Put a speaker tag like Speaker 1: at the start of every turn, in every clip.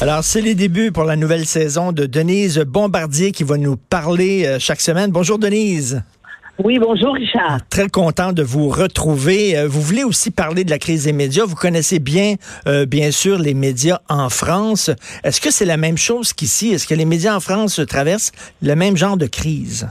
Speaker 1: Alors, c'est les débuts pour la nouvelle saison de Denise Bombardier qui va nous parler euh, chaque semaine. Bonjour Denise.
Speaker 2: Oui, bonjour Richard.
Speaker 1: Très content de vous retrouver. Euh, vous voulez aussi parler de la crise des médias. Vous connaissez bien, euh, bien sûr, les médias en France. Est-ce que c'est la même chose qu'ici? Est-ce que les médias en France traversent le même genre de crise?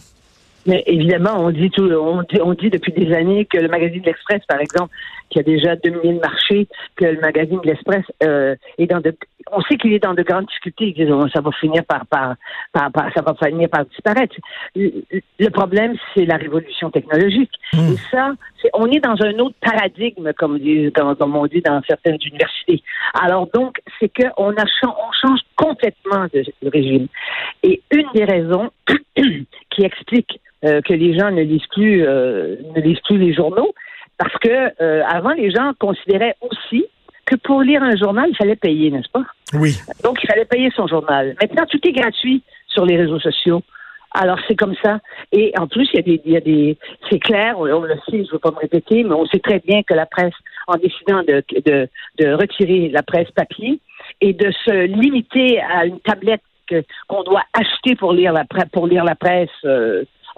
Speaker 2: Mais évidemment, on dit tout, on dit, on dit depuis des années que le magazine de l'Express, par exemple, qui a déjà dominé le marché, que le magazine de l'Express euh, est dans de, on sait qu'il est dans de grandes difficultés. Ça va finir par, par, par, ça va finir par disparaître. Le problème, c'est la révolution technologique. Hmm. Et ça, on est dans un autre paradigme, comme, comme, on dit dans certaines universités. Alors donc, c'est qu'on a, on change complètement de, de régime. Et une des raisons qui explique euh, que les gens ne lisent plus euh, ne lisent plus les journaux parce que euh, avant les gens considéraient aussi que pour lire un journal il fallait payer n'est-ce pas?
Speaker 1: Oui.
Speaker 2: Donc il fallait payer son journal. Maintenant tout est gratuit sur les réseaux sociaux. Alors c'est comme ça. Et en plus, il y a des, il y a des, c'est clair, on, le sait, je ne veux pas me répéter, mais on sait très bien que la presse, en décidant de, de, de retirer la presse papier et de se limiter à une tablette qu'on doit acheter pour lire la, pour lire la presse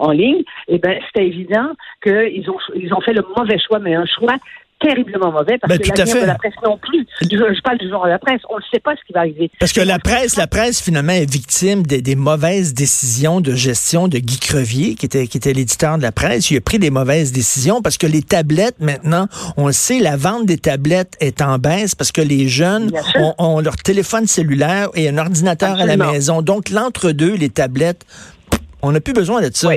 Speaker 2: en ligne, eh ben c'était évident qu'ils ont, ils ont fait le mauvais choix, mais un choix terriblement mauvais parce ben, que l'avenir de la presse non plus. Je, parle du genre de la presse. On ne sait pas ce qui va arriver.
Speaker 1: Parce que la presse, la presse finalement est victime des, des mauvaises décisions de gestion de Guy Crevier, qui était, qui était l'éditeur de la presse. Il a pris des mauvaises décisions parce que les tablettes maintenant, on le sait, la vente des tablettes est en baisse parce que les jeunes ont, leur téléphone cellulaire et un ordinateur à la maison. Donc l'entre-deux, les tablettes, on n'a plus besoin d'être ça.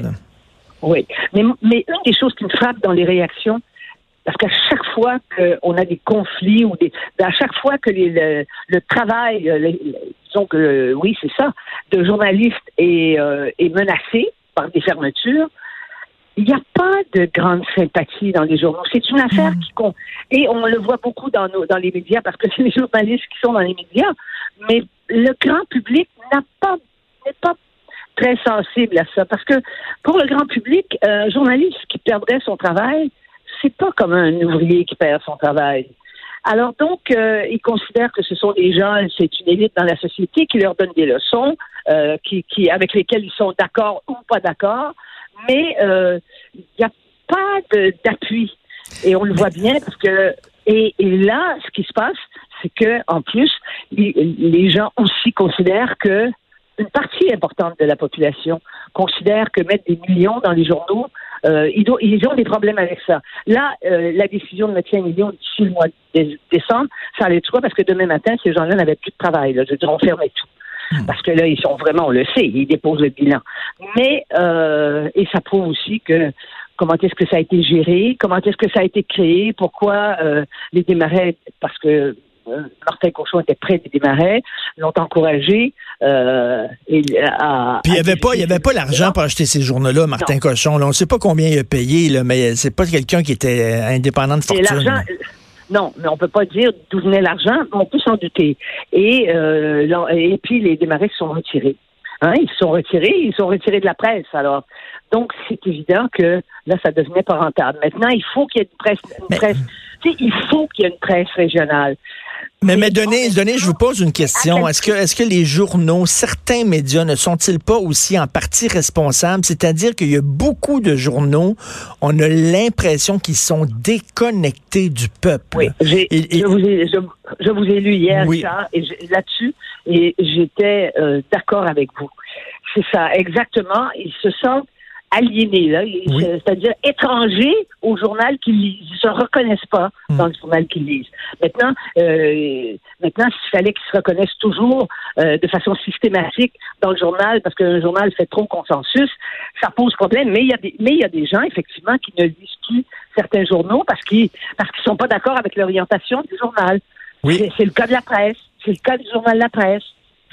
Speaker 2: Oui. Mais, mais une des choses qui me frappe dans les réactions, parce qu'à chaque fois qu'on a des conflits ou des, à chaque fois que le, travail, euh, disons que oui, c'est ça, de journalistes est, euh, est menacé par des fermetures, il n'y a pas de grande sympathie dans les journaux. C'est une affaire qui compte. Et on le voit beaucoup dans, nos, dans les médias parce que c'est les journalistes qui sont dans les médias. Mais le grand public n'a pas, n'est pas très sensible à ça. Parce que pour le grand public, un journaliste qui perdrait son travail, c'est pas comme un ouvrier qui perd son travail. Alors donc, euh, ils considèrent que ce sont des gens, c'est une élite dans la société qui leur donne des leçons, euh, qui, qui, avec lesquelles ils sont d'accord ou pas d'accord, mais euh, il n'y a pas d'appui. Et on le voit bien parce que et, et, là, ce qui se passe, c'est que en plus, les gens aussi considèrent que une partie importante de la population considère que mettre des millions dans les journaux, euh, ils, ils, ont des problèmes avec ça. Là, euh, la décision de mettre un million d'ici le mois de décembre, ça allait de soi parce que demain matin, ces gens-là n'avaient plus de travail. Là. Je veux dire, on fermait tout. Hmm. Parce que là, ils sont vraiment, on le sait, ils déposent le bilan. Mais, euh, et ça prouve aussi que comment est-ce que ça a été géré, comment est-ce que ça a été créé, pourquoi euh, les démarrais, parce que Martin Cochon était prêt de démarrer, l'ont encouragé. Euh, et,
Speaker 1: à, Puis il n'y avait pas, il y avait pas l'argent pour acheter ces journaux-là, Martin Cochon. on ne sait pas combien il a payé, là, mais c'est pas quelqu'un qui était indépendant de fortune.
Speaker 2: Non, mais on peut pas dire d'où venait l'argent, on peut s'en douter. Et, euh, et puis les démarrés se sont retirés. Hein, ils se sont retirés, ils sont retirés de la presse. Alors, donc c'est évident que là, ça devenait pas rentable. Maintenant, il faut qu'il y ait une presse, une presse. il faut qu'il y ait une presse régionale.
Speaker 1: Mais, mais Denise, je vous pose une question. Est-ce que, est-ce que les journaux, certains médias ne sont-ils pas aussi en partie responsables? C'est-à-dire qu'il y a beaucoup de journaux, on a l'impression qu'ils sont déconnectés du peuple.
Speaker 2: Oui, je, vous ai, je, vous ai, lu hier ça, et là-dessus, et j'étais euh, d'accord avec vous. C'est ça, exactement. Ils se sentent aliénés, là, c'est-à-dire étrangers au journal qu'ils lisent. Ils se reconnaissent pas hmm. dans le journal qu'ils lisent. Maintenant, euh, maintenant, s'il fallait qu'ils se reconnaissent toujours euh, de façon systématique dans le journal, parce qu'un journal fait trop consensus, ça pose problème. Mais il y a des, mais il y a des gens effectivement qui ne lisent plus certains journaux parce qu'ils parce qu'ils sont pas d'accord avec l'orientation du journal. Oui. C'est le cas de la presse. C'est le cas du journal La Presse.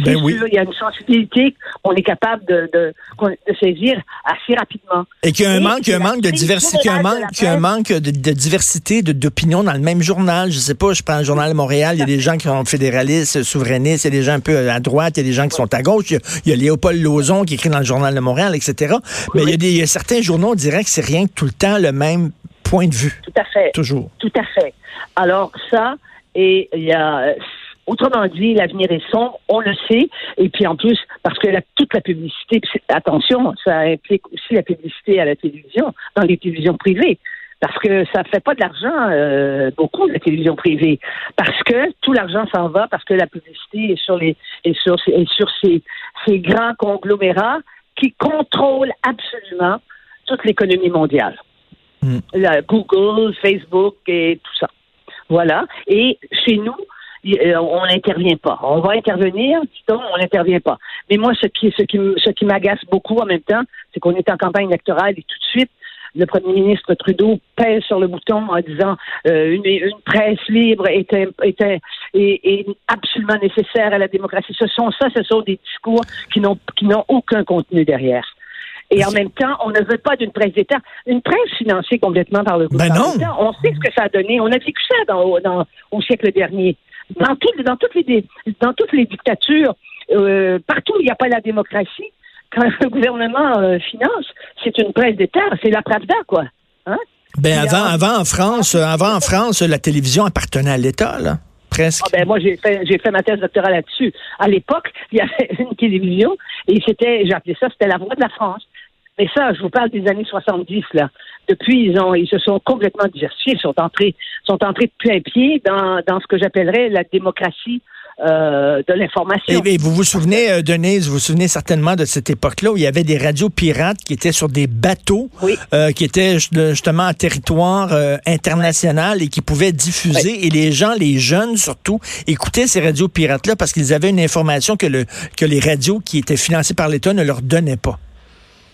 Speaker 2: Ben oui. il y a une sensibilité qu'on est capable de, de, de, saisir assez rapidement.
Speaker 1: Et qu'il y a un manque, un manque de diversité, un manque, un manque de, de diversité d'opinion dans le même journal. Je sais pas, je prends le journal Montréal, il y a des gens qui sont fédéralistes, souverainistes, il y a des gens un peu à droite, il y a des gens qui sont à gauche, il y a, Léopold Lozon qui écrit dans le journal de Montréal, etc. Mais il, y a des, certains journaux, on dirait que c'est rien que tout le temps le même point de vue.
Speaker 2: Tout à fait.
Speaker 1: Toujours.
Speaker 2: Tout à fait. Alors ça, et il y a Autrement dit, l'avenir est sombre, on le sait, et puis en plus, parce que toute la publicité, attention, ça implique aussi la publicité à la télévision, dans les télévisions privées parce que ça fait pas de l'argent euh, beaucoup la télévision privée parce que tout l'argent s'en va parce que la publicité est sur les est sur est sur ces, ces grands conglomérats qui contrôlent absolument toute l'économie mondiale. Hmm. Google, Facebook et tout ça. Voilà. Et chez nous, on n'intervient pas. On va intervenir, on n'intervient pas. Mais moi, ce qui, ce qui, ce qui m'agace beaucoup en même temps, c'est qu'on est en campagne électorale et tout de suite, le premier ministre Trudeau pèse sur le bouton en disant euh, une, une, presse libre est, est, est, absolument nécessaire à la démocratie. Ce sont ça, ce sont des discours qui n'ont qui n'ont aucun contenu derrière. Et en même temps, on ne veut pas d'une presse d'État. Une presse financée complètement par le
Speaker 1: ben
Speaker 2: gouvernement. On sait ce que ça a donné. On a vécu ça dans, dans, au siècle dernier. Dans, tout, dans, toutes, les, dans toutes les dictatures, euh, partout où il n'y a pas la démocratie, quand le gouvernement euh, finance, c'est une presse d'État. C'est la Pravda, quoi. Hein?
Speaker 1: Ben avant, avant en France, avant en France, la télévision appartenait à l'État, là. Presque.
Speaker 2: Ah ben moi j'ai fait j'ai fait ma thèse doctorale là-dessus. À l'époque, il y avait une télévision et c'était j'ai appelé ça c'était la voix de la France. Mais ça, je vous parle des années 70, là. Depuis, ils ont, ils se sont complètement diversifiés, sont entrés, sont entrés de plein pied dans, dans ce que j'appellerais la démocratie euh, de l'information.
Speaker 1: Et, vous vous souvenez, euh, Denise, vous vous souvenez certainement de cette époque-là où il y avait des radios pirates qui étaient sur des bateaux, euh, qui étaient justement en territoire international et qui pouvaient diffuser. Et les gens, les jeunes surtout, écoutaient ces radios pirates-là parce qu'ils avaient une information que, le, que les radios qui étaient financées par l'État ne leur donnaient pas.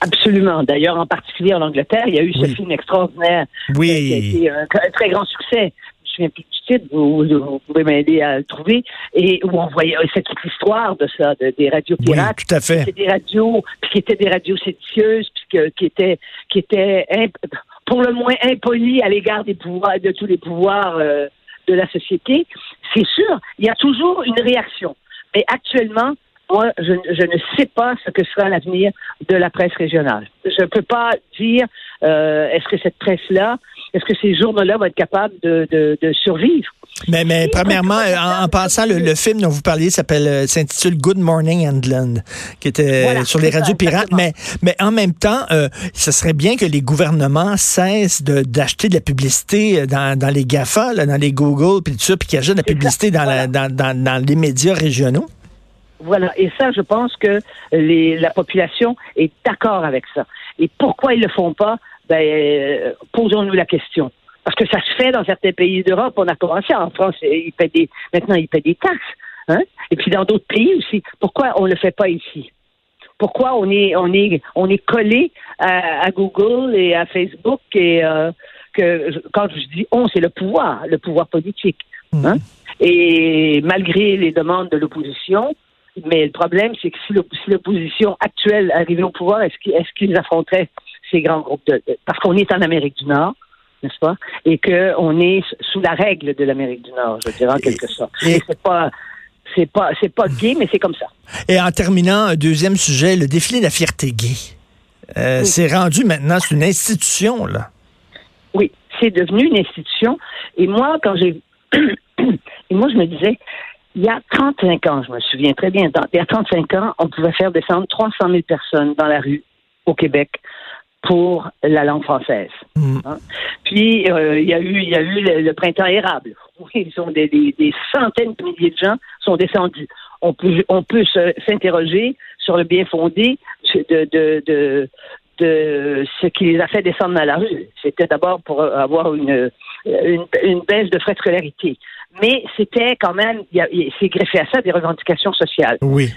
Speaker 2: Absolument. D'ailleurs, en particulier en Angleterre, il y a eu ce film extraordinaire
Speaker 1: oui.
Speaker 2: qui a été un, très grand succès. Je me souviens plus du titre, vous, pouvez m'aider à le trouver, et où on voyait cette histoire de ça, des radios pirates.
Speaker 1: Oui, tout à fait.
Speaker 2: des radios, puis qui étaient des radios séditieuses, puis qui étaient, qui étaient pour le moins impolies à l'égard des pouvoirs, de tous les pouvoirs euh, de la société. C'est sûr, il y a toujours une réaction. Mais actuellement, moi, je, ne sais pas ce que sera l'avenir de la presse régionale. Je ne peux pas dire euh, est-ce que cette presse-là, est-ce que ces journaux-là vont être capables de, survivre?
Speaker 1: Mais, mais premièrement, en, passant, le, film dont vous parliez s'appelle euh, s'intitule Good Morning England, qui était sur les radios pirates. Mais, mais en même temps, euh, ce serait bien que les gouvernements cessent d'acheter de, la publicité dans, dans les GAFA, là, dans les Google, puis tout ça, puis qu'ils achètent de la publicité dans, la, dans, dans, dans les médias régionaux.
Speaker 2: Voilà. Et ça, je pense que les, la population est d'accord avec ça. Et pourquoi ils le font pas? Ben, euh, posons-nous la question. Parce que ça se fait dans certains pays d'Europe. On a commencé en France, ils paient des, maintenant ils paient des taxes. Hein? Et puis dans d'autres pays aussi. Pourquoi on ne le fait pas ici? Pourquoi on est, on est, on est collé à, Google et à Facebook et euh, que quand je dis on, c'est le pouvoir, le pouvoir politique. Hein? Mmh. Et malgré les demandes de l'opposition, mais le problème, c'est que si l'opposition actuelle arrivait au pouvoir, est-ce qu'ils affronteraient ces grands groupes de, parce qu'on est en Amérique du Nord, n'est-ce pas, et qu'on est sous la règle de l'Amérique du Nord, je dirais en quelque sorte. Et c'est pas c'est pas c'est pas gay, mais c'est comme ça.
Speaker 1: Et en terminant, un deuxième sujet, le défilé de la fierté gay. Euh, c'est rendu maintenant, c'est une institution, là.
Speaker 2: Oui, c'est devenu une institution. Et moi, quand j'ai et moi, je me disais, il y a 35 ans, je me souviens très bien, il y a 35 ans, on pouvait faire descendre 300 000 personnes dans la rue au Québec pour la langue française. Mm. Hein? Puis euh, il y a eu, il y a eu le, printemps érable. Oui, sont des, des, centaines de milliers de gens sont descendus. On peut, on peut s'interroger sur le bien fondé de, de, de, de ce qui les a fait descendre dans la rue. C'était d'abord pour avoir une, une, une, baisse de frais de scolarité mais c'était quand même, c'est greffé à ça des revendications sociales.
Speaker 1: Oui.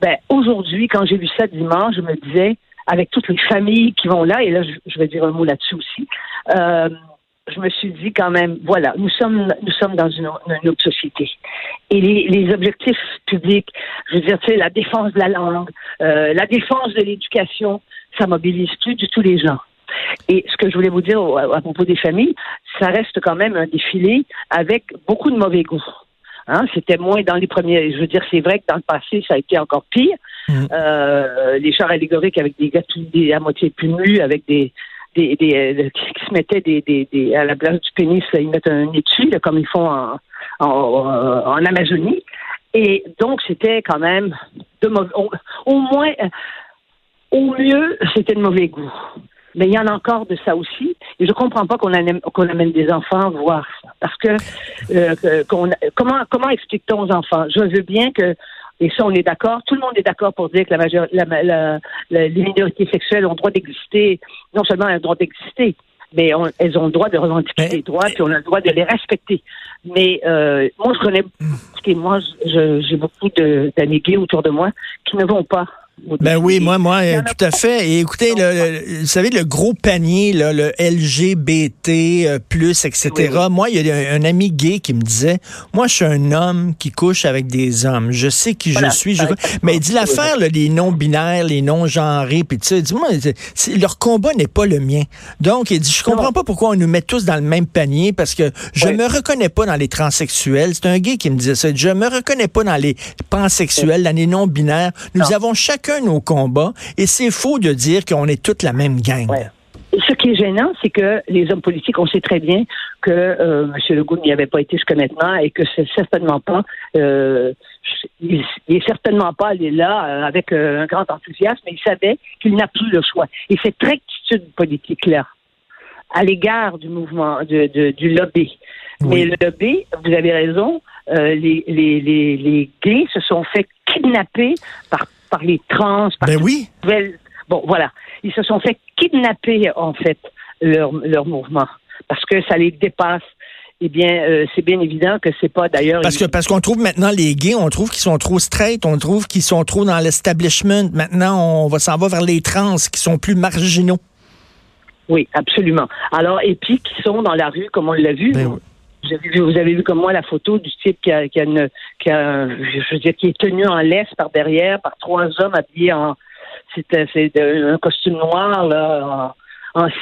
Speaker 2: Ben, aujourd'hui, quand j'ai vu ça dimanche, je me disais, avec toutes les familles qui vont là, et là, je, vais dire un mot là-dessus aussi, euh, je me suis dit quand même, voilà, nous sommes, nous sommes dans une, autre société. Et les, les, objectifs publics, je veux dire, tu sais, la défense de la langue, euh, la défense de l'éducation, ça mobilise plus du tout les gens. Et ce que je voulais vous dire à, propos des familles, ça reste quand même un défilé avec beaucoup de mauvais goût. Hein, c'était moins dans les premiers. Je veux dire, c'est vrai que dans le passé, ça a été encore pire. Mm. Euh, les chars allégoriques avec des gâteaux à moitié plus nus, avec des, euh, qui se mettaient à la place du pénis, ils mettent un étui, comme ils font en, en, Amazonie. Et donc, c'était quand même de mauvais, au, moins, au mieux, c'était de mauvais goût. Mais il y en a encore de ça aussi. Et je comprends pas qu'on amène, des enfants voir ça. Parce que, euh, comment, comment explique-t-on aux enfants? Je veux bien que et ça, on est d'accord. Tout le monde est d'accord pour dire que la, major, la, la, les minorités sexuelles ont le droit d'exister. Non seulement elles ont le droit d'exister, mais elles ont le droit de revendiquer des droits, puis on a le droit de les respecter. Mais euh, moi, je connais, moi, j'ai beaucoup d'amis gays autour de moi qui ne vont pas
Speaker 1: ben oui, moi, moi, euh, tout à fait. Et écoutez, le, vous savez, le gros panier, là, le LGBT, euh, plus, etc. Moi, il y a un, ami gay qui me disait, moi, je suis un homme qui couche avec des hommes. Je sais qui je suis. Je... Mais il dit l'affaire, les non-binaires, les non-genrés, puis tu sais, dis-moi, leur combat n'est pas le mien. Donc, il dit, je comprends pas pourquoi on nous met tous dans le même panier, parce que je me reconnais pas dans les transsexuels. C'est un gay qui me disait ça. Je me reconnais pas dans les pansexuels, dans les non-binaires. Nous avons chaque nos combats et c'est faux de dire qu'on est toute la même gang.
Speaker 2: Ce qui est gênant, c'est que les hommes politiques, on sait très bien que euh, M. Legault n'y avait pas été jusqu'à maintenant et que c'est certainement pas, euh, il, est certainement pas allé là euh, avec un grand enthousiasme, mais il savait qu'il n'a plus le choix. Et cette rectitude politique-là, à l'égard du mouvement, du lobby. Mais le lobby, vous avez raison, les, les, les, les gays se sont fait kidnapper par par les trans, par
Speaker 1: ben oui.
Speaker 2: Bon, voilà. Ils se sont fait kidnapper, en fait, leur, leur mouvement, parce que ça les dépasse. Eh bien, euh, c'est bien évident que c'est pas d'ailleurs.
Speaker 1: Parce que parce qu'on trouve maintenant les gays, on trouve qu'ils sont trop straight, on trouve qu'ils sont trop dans l'establishment. Maintenant, on va s'en va vers les trans qui sont plus marginaux.
Speaker 2: Oui, absolument. Alors, et puis qui sont dans la rue, comme on l'a vu. Ben vous avez vu, vous avez vu comme moi la photo du type qui a, qui a, une, qui a je veux dire, qui est tenu en laisse par derrière par trois hommes habillés en, c'est un costume noir là, en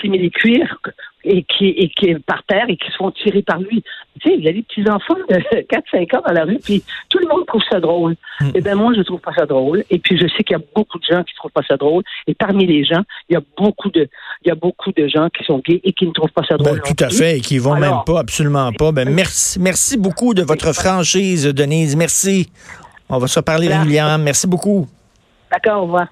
Speaker 2: simili-cuir et qui, et qui est par terre et qui se font tirer par lui. Tu sais, il y a des petits-enfants de 4-5 ans dans la rue, puis tout le monde trouve ça drôle. Mm. Eh bien, moi, je trouve pas ça drôle. Et puis, je sais qu'il y a beaucoup de gens qui trouvent pas ça drôle. Et parmi les gens, il y a beaucoup de, il y a beaucoup de gens qui sont gays et qui ne trouvent pas ça drôle.
Speaker 1: Ben, tout à fait, et qui vont même pas, absolument pas. Ben, merci, merci beaucoup de votre franchise, Denise. Merci. On va se parler régulièrement. Merci beaucoup.
Speaker 2: D'accord, au revoir.